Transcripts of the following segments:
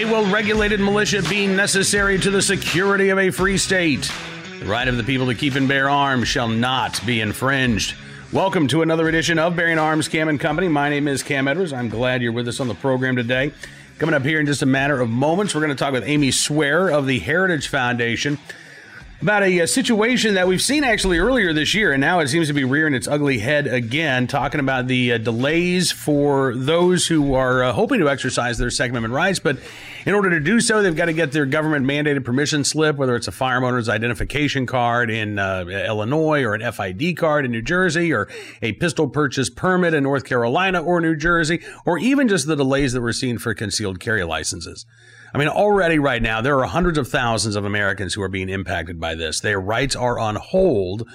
A well regulated militia being necessary to the security of a free state. The right of the people to keep and bear arms shall not be infringed. Welcome to another edition of Bearing Arms Cam and Company. My name is Cam Edwards. I'm glad you're with us on the program today. Coming up here in just a matter of moments, we're going to talk with Amy Swearer of the Heritage Foundation about a, a, situation that we've seen actually earlier this year, and now it seems to be rearing its ugly head again. Talking about the uh, delays for those who are uh, hoping to exercise their Second Amendment rights, but in order to do so, they've got to get their government mandated permission slip, whether it's a firearm owner's identification card in uh, Illinois or an FID card in New Jersey or a pistol purchase permit in North Carolina or New Jersey, or even just the delays that we're seeing for concealed carry licenses. I mean, already right now, there are hundreds of thousands of Americans who are being impacted by this. Their rights are on hold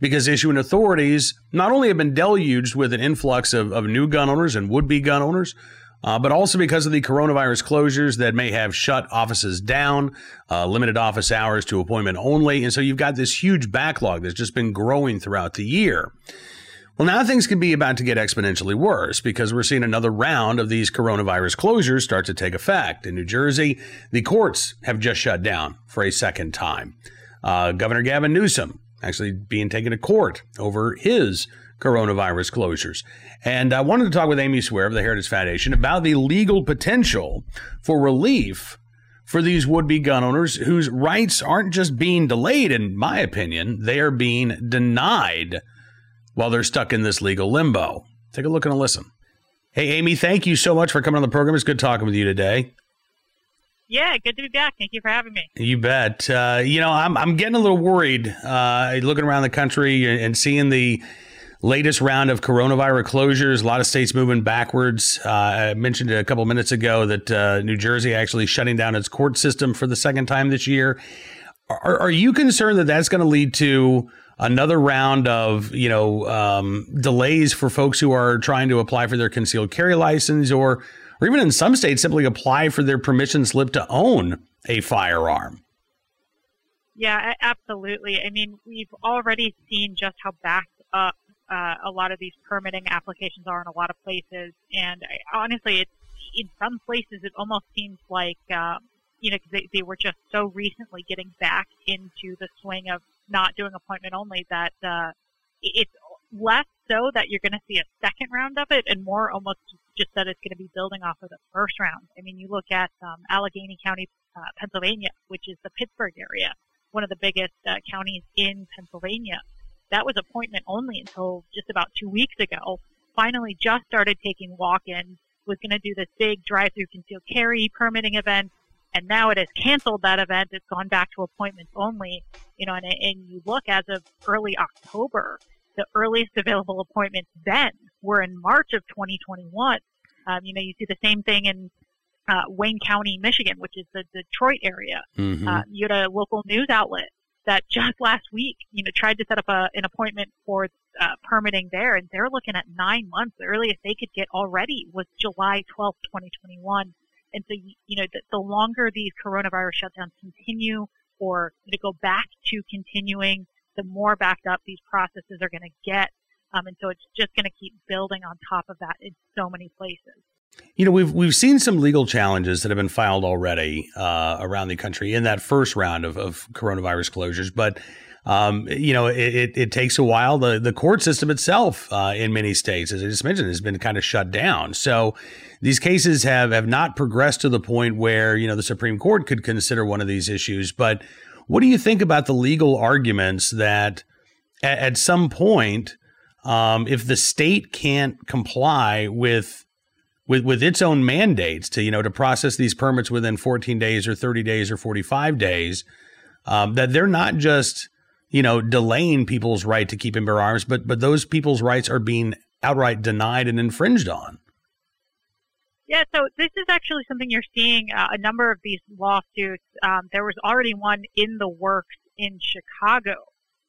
because issuing authorities not only have been deluged with an influx of, of new gun owners and would be gun owners, uh, but also because of the coronavirus closures that may have shut offices down, uh, limited office hours to appointment only. And so you've got this huge backlog that's just been growing throughout the year. Well, now things could be about to get exponentially worse because we're seeing another round of these coronavirus closures start to take effect. In New Jersey, the courts have just shut down for a second time. Uh, Governor Gavin Newsom actually being taken to court over his coronavirus closures. And I wanted to talk with Amy Swearer of the Heritage Foundation about the legal potential for relief for these would be gun owners whose rights aren't just being delayed, in my opinion, they are being denied while they're stuck in this legal limbo. Take a look and a listen. Hey, Amy, thank you so much for coming on the program. It's good talking with you today. Yeah, good to be back. Thank you for having me. You bet. Uh, you know, I'm, I'm getting a little worried uh, looking around the country and seeing the latest round of coronavirus closures. A lot of states moving backwards. Uh, I mentioned a couple minutes ago that uh, New Jersey actually shutting down its court system for the second time this year. Are, are you concerned that that's going to lead to another round of you know um, delays for folks who are trying to apply for their concealed carry license, or or even in some states simply apply for their permission slip to own a firearm. Yeah, absolutely. I mean, we've already seen just how backed up uh, a lot of these permitting applications are in a lot of places, and I, honestly, it's in some places it almost seems like um, you know they, they were just so recently getting back into the swing of not doing appointment only that uh, it's less so that you're going to see a second round of it and more almost just that it's going to be building off of the first round. I mean, you look at um, Allegheny County, uh, Pennsylvania, which is the Pittsburgh area, one of the biggest uh, counties in Pennsylvania. That was appointment only until just about two weeks ago. Finally, just started taking walk-ins. Was going to do this big drive-through concealed carry permitting event and now it has canceled that event. It's gone back to appointments only. You know, and, and you look as of early October, the earliest available appointments then were in March of 2021. Um, you know, you see the same thing in uh, Wayne County, Michigan, which is the Detroit area. Mm-hmm. Uh, you had a local news outlet that just last week, you know, tried to set up a, an appointment for uh, permitting there, and they're looking at nine months. The earliest they could get already was July 12th, 2021. And so, you know, the, the longer these coronavirus shutdowns continue or to go back to continuing, the more backed up these processes are going to get. Um, and so it's just going to keep building on top of that in so many places. You know, we've we've seen some legal challenges that have been filed already uh, around the country in that first round of, of coronavirus closures, but um, you know, it, it, it, takes a while. The the court system itself uh, in many states, as I just mentioned, has been kind of shut down. So these cases have have not progressed to the point where you know the Supreme Court could consider one of these issues. But what do you think about the legal arguments that at, at some point, um, if the state can't comply with with with its own mandates to you know to process these permits within 14 days or 30 days or 45 days, um, that they're not just you know, delaying people's right to keep and bear arms, but but those people's rights are being outright denied and infringed on. Yeah, so this is actually something you're seeing uh, a number of these lawsuits. Um, there was already one in the works in Chicago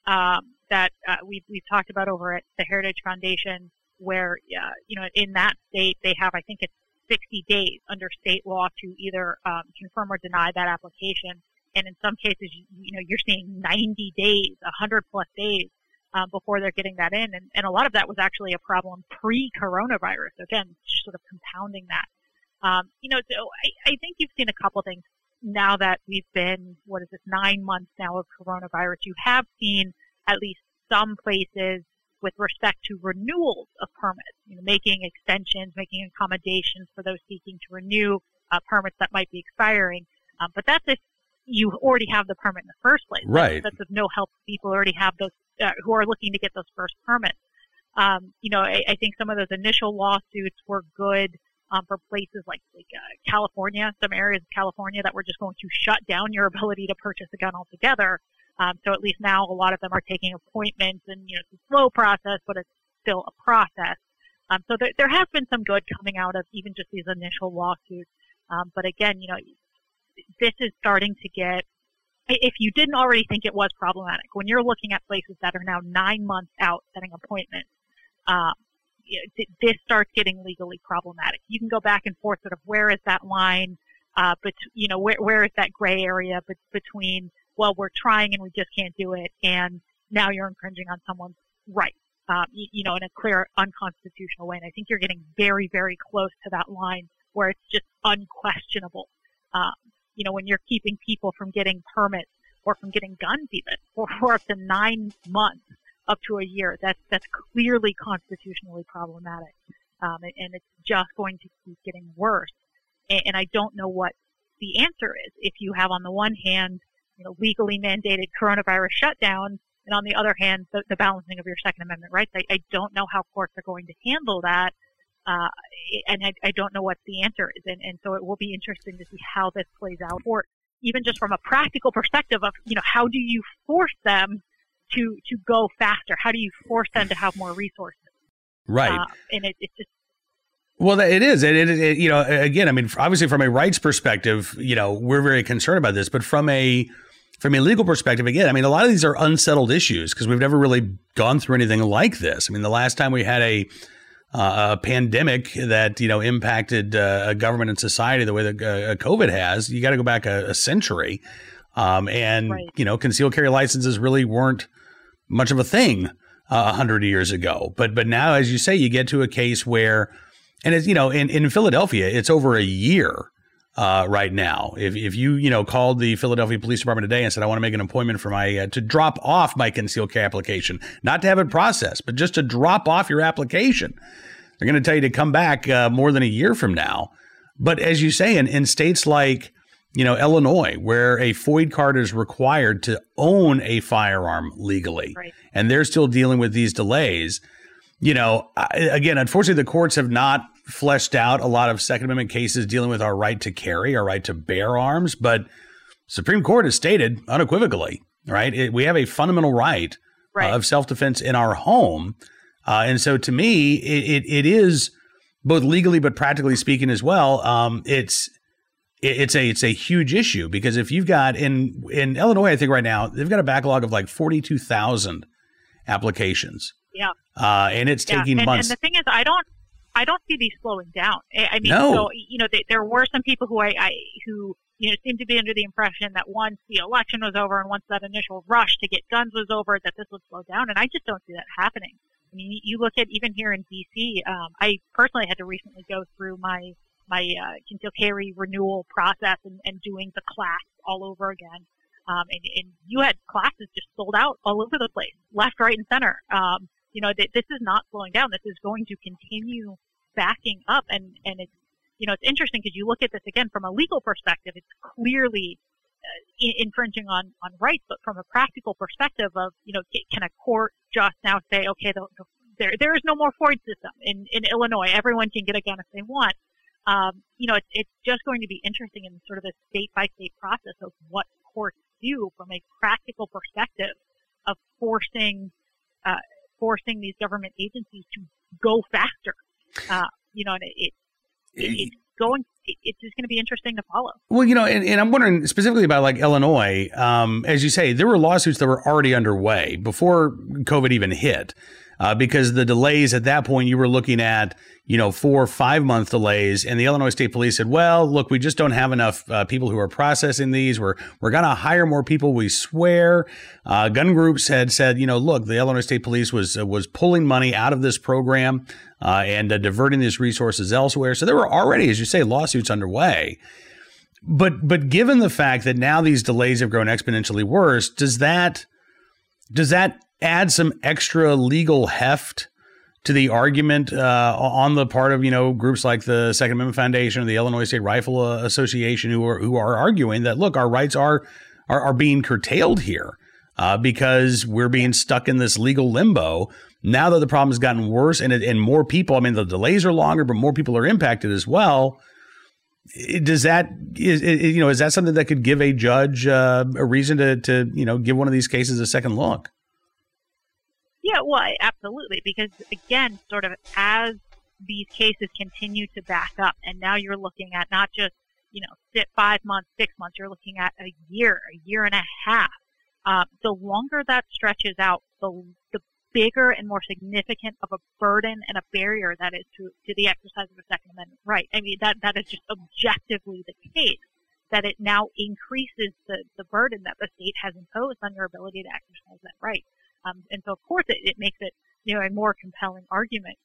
um, that uh, we've, we've talked about over at the Heritage Foundation, where, uh, you know, in that state, they have, I think it's 60 days under state law to either um, confirm or deny that application and in some cases, you, you know, you're seeing 90 days, 100 plus days um, before they're getting that in, and, and a lot of that was actually a problem pre-coronavirus. Again, sort of compounding that. Um, you know, so I, I think you've seen a couple things now that we've been, what is this, nine months now of coronavirus. You have seen at least some places with respect to renewals of permits, you know, making extensions, making accommodations for those seeking to renew uh, permits that might be expiring. Um, but that's if you already have the permit in the first place. Right. That's, that's of no help to people who already have those, uh, who are looking to get those first permits. Um, you know, I, I, think some of those initial lawsuits were good um, for places like like uh, California, some areas of California that were just going to shut down your ability to purchase a gun altogether. Um, so at least now a lot of them are taking appointments, and you know it's a slow process, but it's still a process. Um, so there, there has been some good coming out of even just these initial lawsuits. Um, but again, you know, this is starting to get, if you didn't already think it was problematic, when you're looking at places that are now nine months out setting appointments, um, this starts getting legally problematic. You can go back and forth sort of where is that line, uh, but you know, where, where is that gray area be- between, well, we're trying and we just can't do it, and now you're infringing on someone's right, um, you, you know, in a clear unconstitutional way. And I think you're getting very, very close to that line where it's just unquestionable. Um, you know, when you're keeping people from getting permits or from getting guns even for, for up to nine months up to a year, that's, that's clearly constitutionally problematic. Um, and, and, it's just going to keep getting worse. And, and I don't know what the answer is. If you have on the one hand, you know, legally mandated coronavirus shutdown, and on the other hand, the, the balancing of your Second Amendment rights. I, I, don't know how courts are going to handle that uh, and I, I, don't know what the answer is. And, and so it will be interesting to see how this plays out, or even just from a practical perspective of, you know, how do you force them to, to go faster? How do you force them to have more resources? Right. Uh, and it, it's just, well, it is. It, it, it, you know, again, I mean, obviously from a rights perspective, you know, we're very concerned about this, but from a, from a legal perspective, again, I mean, a lot of these are unsettled issues because we've never really gone through anything like this. I mean, the last time we had a, uh, a pandemic that you know impacted uh, a government and society the way that uh, COVID has, you got to go back a, a century, um, and right. you know concealed carry licenses really weren't much of a thing uh, a hundred years ago. But but now, as you say, you get to a case where, and it's you know in in Philadelphia, it's over a year uh, right now. If, if you you know called the Philadelphia Police Department today and said I want to make an appointment for my uh, to drop off my concealed carry application, not to have it processed, but just to drop off your application, they're going to tell you to come back uh, more than a year from now. But as you say, in, in states like you know Illinois, where a FOID card is required to own a firearm legally, right. and they're still dealing with these delays. You know, again, unfortunately, the courts have not fleshed out a lot of Second Amendment cases dealing with our right to carry, our right to bear arms, but Supreme Court has stated unequivocally, right? It, we have a fundamental right, right. Uh, of self defense in our home. Uh, and so to me, it, it, it is both legally but practically speaking as well. Um, it's it's a it's a huge issue because if you've got in in Illinois, I think right now they've got a backlog of like forty two thousand applications. Yeah, uh, and it's yeah. taking and, months. And the thing is, I don't I don't see these slowing down. I mean, no. so you know, they, there were some people who I, I who you know seemed to be under the impression that once the election was over and once that initial rush to get guns was over, that this would slow down, and I just don't see that happening. I mean, you look at even here in DC. Um, I personally had to recently go through my my uh, concealed carry renewal process and, and doing the class all over again. Um, and, and you had classes just sold out all over the place, left, right, and center. Um, you know, th- this is not slowing down. This is going to continue backing up, and and it's you know it's interesting because you look at this again from a legal perspective. It's clearly uh, infringing on, on rights, but from a practical perspective of, you know, can a court just now say, okay, the, the, there, there is no more FOID system in, in Illinois. Everyone can get a gun if they want. Um, you know, it's, it's just going to be interesting in sort of a state by state process of what courts do from a practical perspective of forcing, uh, forcing these government agencies to go faster. Uh, you know, and it, it, it, it's going it's just going to be interesting to follow. Well, you know, and, and I'm wondering specifically about like Illinois. Um, as you say, there were lawsuits that were already underway before COVID even hit. Uh, because the delays at that point you were looking at you know four or five month delays. And the illinois state police said well look we just don't have enough uh, people who are processing these. We're we're going to hire more people we swear. Uh, gun groups had said you know look the illinois state police was uh, was pulling money out of this program uh, and uh, diverting these resources elsewhere. So there were already as you say lawsuits underway. But but given the fact that now these delays have grown exponentially worse does that does that add some extra legal heft to the argument uh, on the part of you know groups like the Second Amendment Foundation or the Illinois State Rifle uh, Association who are who are arguing that look our rights are are, are being curtailed here uh, because we're being stuck in this legal limbo. Now that the problem has gotten worse and and more people I mean the delays are longer but more people are impacted as well does that is, you know is that something that could give a judge uh, a reason to to you know give one of these cases a second look yeah, well, absolutely, because again, sort of as these cases continue to back up, and now you're looking at not just you know five months, six months, you're looking at a year, a year and a half. Um, the longer that stretches out, the the bigger and more significant of a burden and a barrier that is to, to the exercise of a Second Amendment right. I mean, that, that is just objectively the case, that it now increases the, the burden that the state has imposed on your ability to exercise that right. Um, and so, of course, it, it makes it you know a more compelling argument.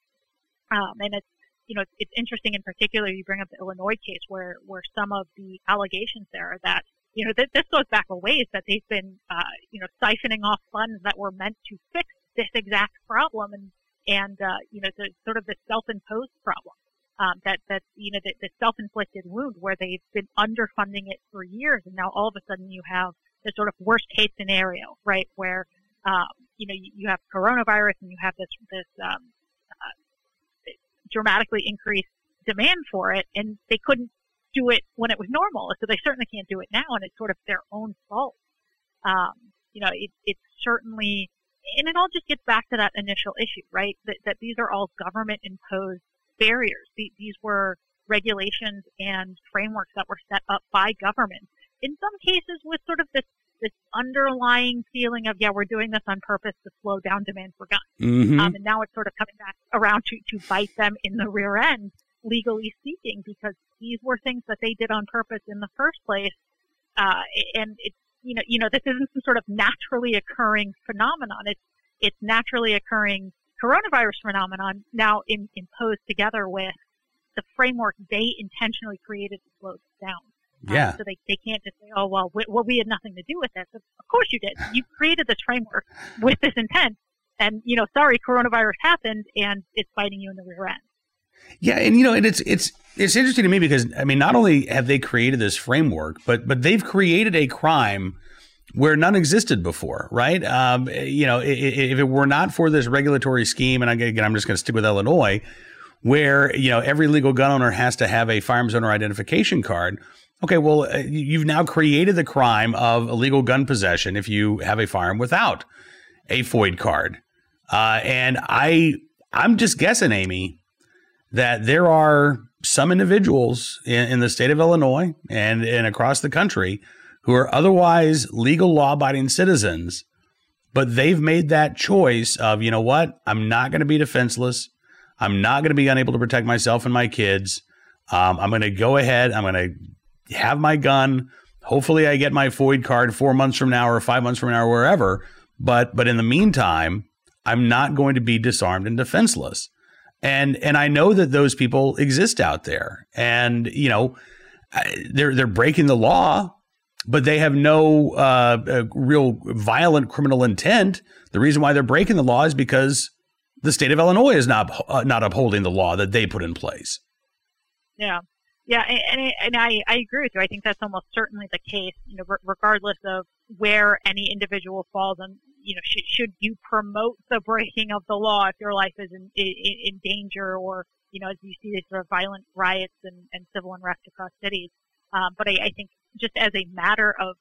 Um, and it's you know it's, interesting in particular you bring up the Illinois case where where some of the allegations there are that you know th- this goes back a ways that they've been uh, you know siphoning off funds that were meant to fix this exact problem and and uh, you know the sort of the self-imposed problem. Um, that that you know the, the self-inflicted wound where they've been underfunding it for years, and now all of a sudden you have the sort of worst case scenario, right, where um, you know, you, you, have coronavirus and you have this this um, uh, dramatically increased demand for it, and they couldn't do it when it was normal, so they certainly can't do it now, and it's sort of their own fault. Um, you know, it, it's certainly, and it all just gets back to that initial issue, right? That, that these are all government imposed barriers. These were regulations and frameworks that were set up by government. In some cases, with sort of this this underlying feeling of yeah we're doing this on purpose to slow down demand for guns. Mm-hmm. um, and now it's sort of coming back around to, to bite them in the rear end legally speaking because these were things that they did on purpose in the first place. Uh, and it's you know you know this isn't some sort of naturally occurring phenomenon. It's it's naturally occurring coronavirus phenomenon now in, imposed together with the framework they intentionally created to slow this down yeah. Um, so they, they can't just say, oh, well, we, well, we had nothing to do with this. Of course you did. You created this framework with this intent. And, you know, sorry, coronavirus happened and it's biting you in the rear end. Yeah, and you know, and it's it's it's interesting to me because I mean, not only have they created this framework, but but they've created a crime where none existed before, right? Um, you know, if it were not for this regulatory scheme, and again, I'm just going to stick with Illinois, where you know every legal gun owner has to have a firearms owner identification card. Okay, well, uh, you've now created the crime of illegal gun possession if you have a firearm without a FOID card. Uh, and I, I'm just guessing, Amy, that there are some individuals in, in the state of Illinois and, and across the country who are otherwise legal law abiding citizens, but they've made that choice of, you know what, I'm not going to be defenseless. I'm not going to be unable to protect myself and my kids. Um, I'm going to go ahead. I'm going to have my gun. Hopefully, I get my FOID card four months from now or five months from now or wherever. But but in the meantime, I'm not going to be disarmed and defenseless. And and I know that those people exist out there, and you know they're they're breaking the law, but they have no uh, uh, real violent criminal intent. The reason why they're breaking the law is because the state of Illinois is not uh, not upholding the law that they put in place. Yeah, yeah, and, and I, I agree with you. I think that's almost certainly the case, you know, regardless of where any individual falls on, you know, should, should you promote the breaking of the law if your life is in, in, in danger or, you know, as you see these sort of violent riots and, and civil unrest across cities. Um, but I, I think just as a matter of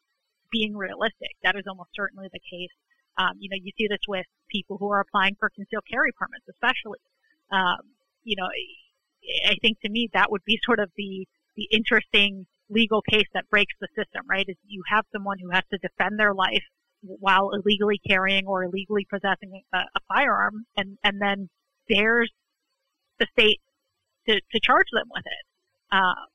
being realistic, that is almost certainly the case. Um, you know, you see this with people who are applying for concealed carry permits, especially. Um, you know, I think to me that would be sort of the the interesting legal case that breaks the system, right? Is you have someone who has to defend their life, while illegally carrying or illegally possessing a, a firearm, and and then dares the state to, to charge them with it. Uh,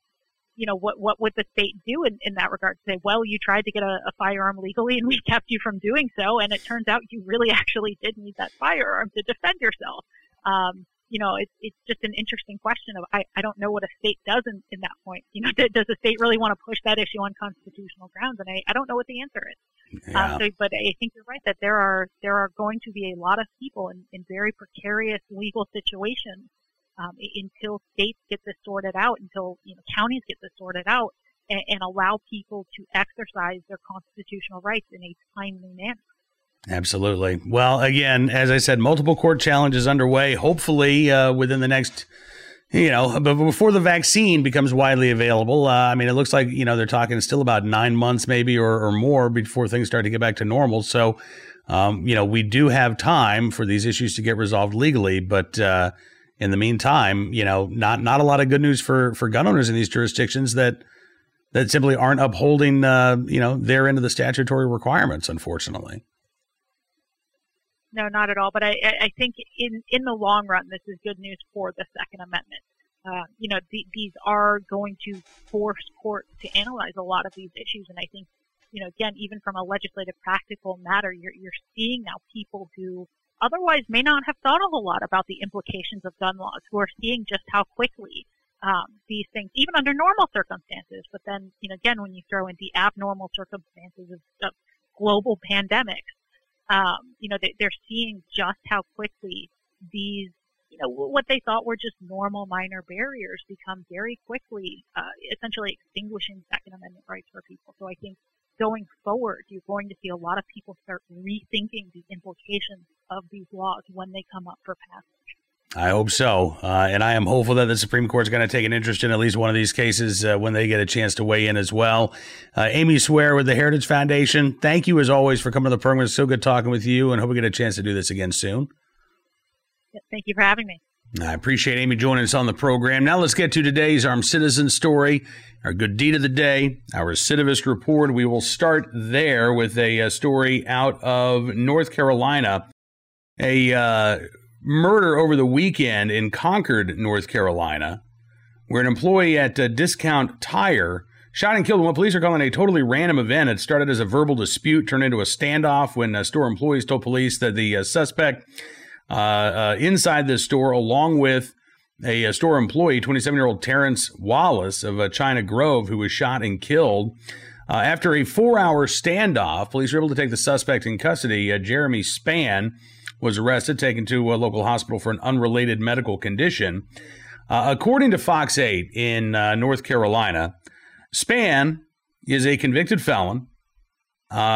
you know, what, what would the state do in, in that regard? Say, well, you tried to get a, a firearm legally and we kept you from doing so. And it turns out you really actually did need that firearm to defend yourself. Um, you know, it's it's just an interesting question of I, I don't know what a state does in, in that point. You know, does the state really want to push that issue on constitutional grounds? And I, I don't know what the answer is. Yeah. Um, so, but I think you're right that there are there are going to be a lot of people in, in very precarious legal situations um, until states get this sorted out, until you know counties get this sorted out, and, and allow people to exercise their constitutional rights in a timely manner. Absolutely. Well, again, as I said, multiple court challenges underway. Hopefully, uh, within the next, you know, but before the vaccine becomes widely available, uh, I mean, it looks like you know they're talking still about nine months, maybe or, or more, before things start to get back to normal. So, um, you know, we do have time for these issues to get resolved legally, but. Uh, in the meantime, you know, not not a lot of good news for for gun owners in these jurisdictions that that simply aren't upholding, uh, you know, their end of the statutory requirements. Unfortunately. No, not at all. But I, I think in in the long run, this is good news for the Second Amendment. Uh, you know, th- these are going to force courts to analyze a lot of these issues, and I think, you know, again, even from a legislative practical matter, you're you're seeing now people who otherwise may not have thought a whole lot about the implications of gun laws, who are seeing just how quickly um, these things, even under normal circumstances, but then, you know, again, when you throw in the abnormal circumstances of, of global pandemics, um, you know, they, they're seeing just how quickly these, you know, what they thought were just normal minor barriers become very quickly, uh, essentially extinguishing Second Amendment rights for people. So I think going forward, you're going to see a lot of people start rethinking the implications of these laws when they come up for passage. I hope so. Uh, and I am hopeful that the Supreme Court is going to take an interest in at least one of these cases uh, when they get a chance to weigh in as well. Uh, Amy Swearer with the Heritage Foundation, thank you as always for coming to the program. It's so good talking with you and hope we get a chance to do this again soon. Thank you for having me. I appreciate Amy joining us on the program. Now let's get to today's Armed Citizen story, our good deed of the day, our recidivist report. We will start there with a, a story out of North Carolina. A uh, murder over the weekend in Concord, North Carolina, where an employee at Discount Tire shot and killed what police are calling a totally random event. It started as a verbal dispute, turned into a standoff when uh, store employees told police that the uh, suspect uh, uh, inside the store, along with a, a store employee, 27 year old Terrence Wallace of uh, China Grove, who was shot and killed. Uh, after a four hour standoff, police were able to take the suspect in custody. Uh, Jeremy Spann was arrested, taken to a local hospital for an unrelated medical condition. Uh, according to Fox 8 in North Carolina, Spann is a convicted felon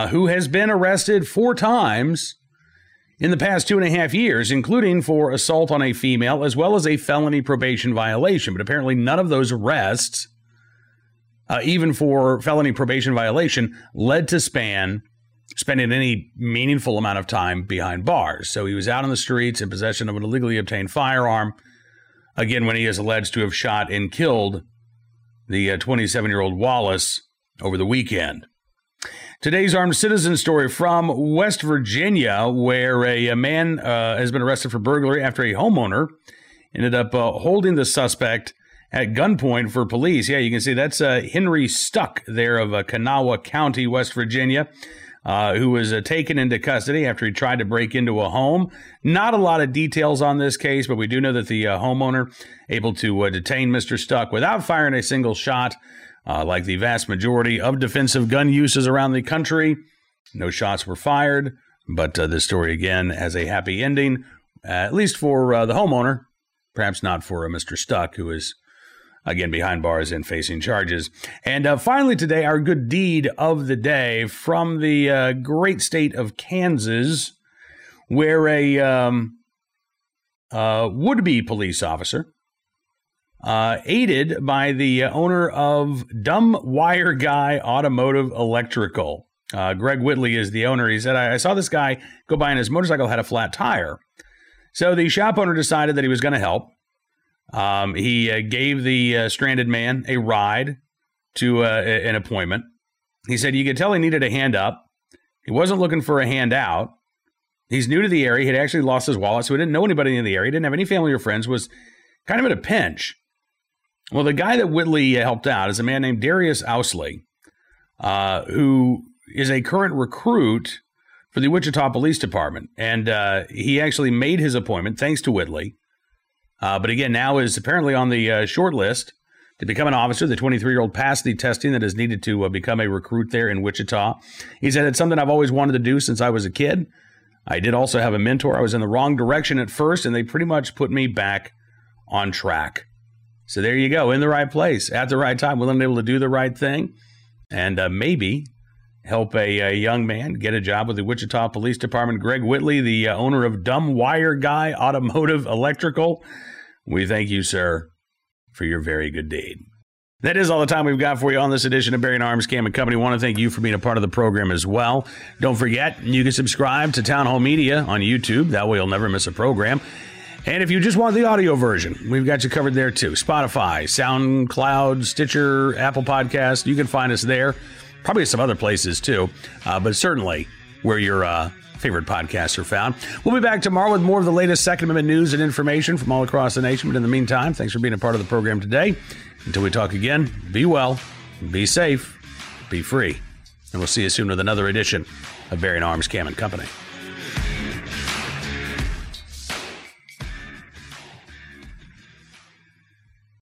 who has been arrested four times in the past two and a half years, including for assault on a female as well as a felony probation violation. But apparently, none of those arrests, uh, even for felony probation violation, led to Spann spending any meaningful amount of time behind bars. So he was out on the streets in possession of an illegally obtained firearm. Again, when he is alleged to have shot and killed the 27 uh, year old Wallace over the weekend. Today's armed citizen story from West Virginia, where a, a man uh, has been arrested for burglary after a homeowner ended up uh, holding the suspect at gunpoint for police. Yeah, you can see that's uh, Henry Stuck there of uh, Kanawha County, West Virginia. Uh, who was uh, taken into custody after he tried to break into a home. Not a lot of details on this case, but we do know that the homeowner able to detain Mr. Stuck without firing a single shot. Uh, like the vast majority of defensive gun uses around the country, no shots were fired, but uh, this story again has a happy ending, at least for uh, the homeowner, perhaps not for uh, Mr. Stuck, who is again behind bars and facing charges. And uh, finally, today, our good deed of the day from the uh, great state of Kansas, where a um, would be police officer uh, aided by the owner of Dumb Wire Guy Automotive Electrical. Uh, Greg Whitley is the owner. He said, I, I, saw this guy go by and his motorcycle had a flat tire. So the shop owner decided that he was going to help. Um, he uh, gave the uh, stranded man a ride to uh, an appointment. He said, You could tell he needed a hand up. He wasn't looking for a handout. He's new to the area. He'd actually lost his wallet, so he didn't know anybody in the area. He didn't have any family or friends. Was kind of in a pinch. Well, the guy that Whitley helped out is a man named Darius Ousley, uh, who is a current recruit for the Wichita Police Department, and uh, he actually made his appointment thanks to Whitley. Uh, but again, now is apparently on the uh, short list to become an officer. The 23 year old passed the testing that is needed to uh, become a recruit there in Wichita. He said it's something I've always wanted to do since I was a kid. I did also have a mentor. I was in the wrong direction at first, and they pretty much put me back on track. So there you go, in the right place at the right time, willing and able to do the right thing, and uh, maybe help a, a, young man get a job with the Wichita Police Department. Greg Whitley, the uh, owner of Dumb Wire Guy Automotive Electrical. We thank you, sir, for your very good deed. That is all the time we've got for you on this edition of Bearing Arms Cam and Company. want to thank you for being a part of the program as well. Don't forget, you can subscribe to Town Hall Media on YouTube. That way you'll never miss a program. And if you just want the audio version, we've got you covered there too. Spotify, SoundCloud, Stitcher, Apple Podcast. You can find us there. Probably some other places too, uh, but certainly where your uh, favorite podcasts are found. We'll be back tomorrow with more of the latest Second Amendment news and information from all across the nation. But in the meantime, thanks for being a part of the program today. Until we talk again, be well, be safe, be free. And we'll see you soon with another edition of Bearing Arms Cam and Company.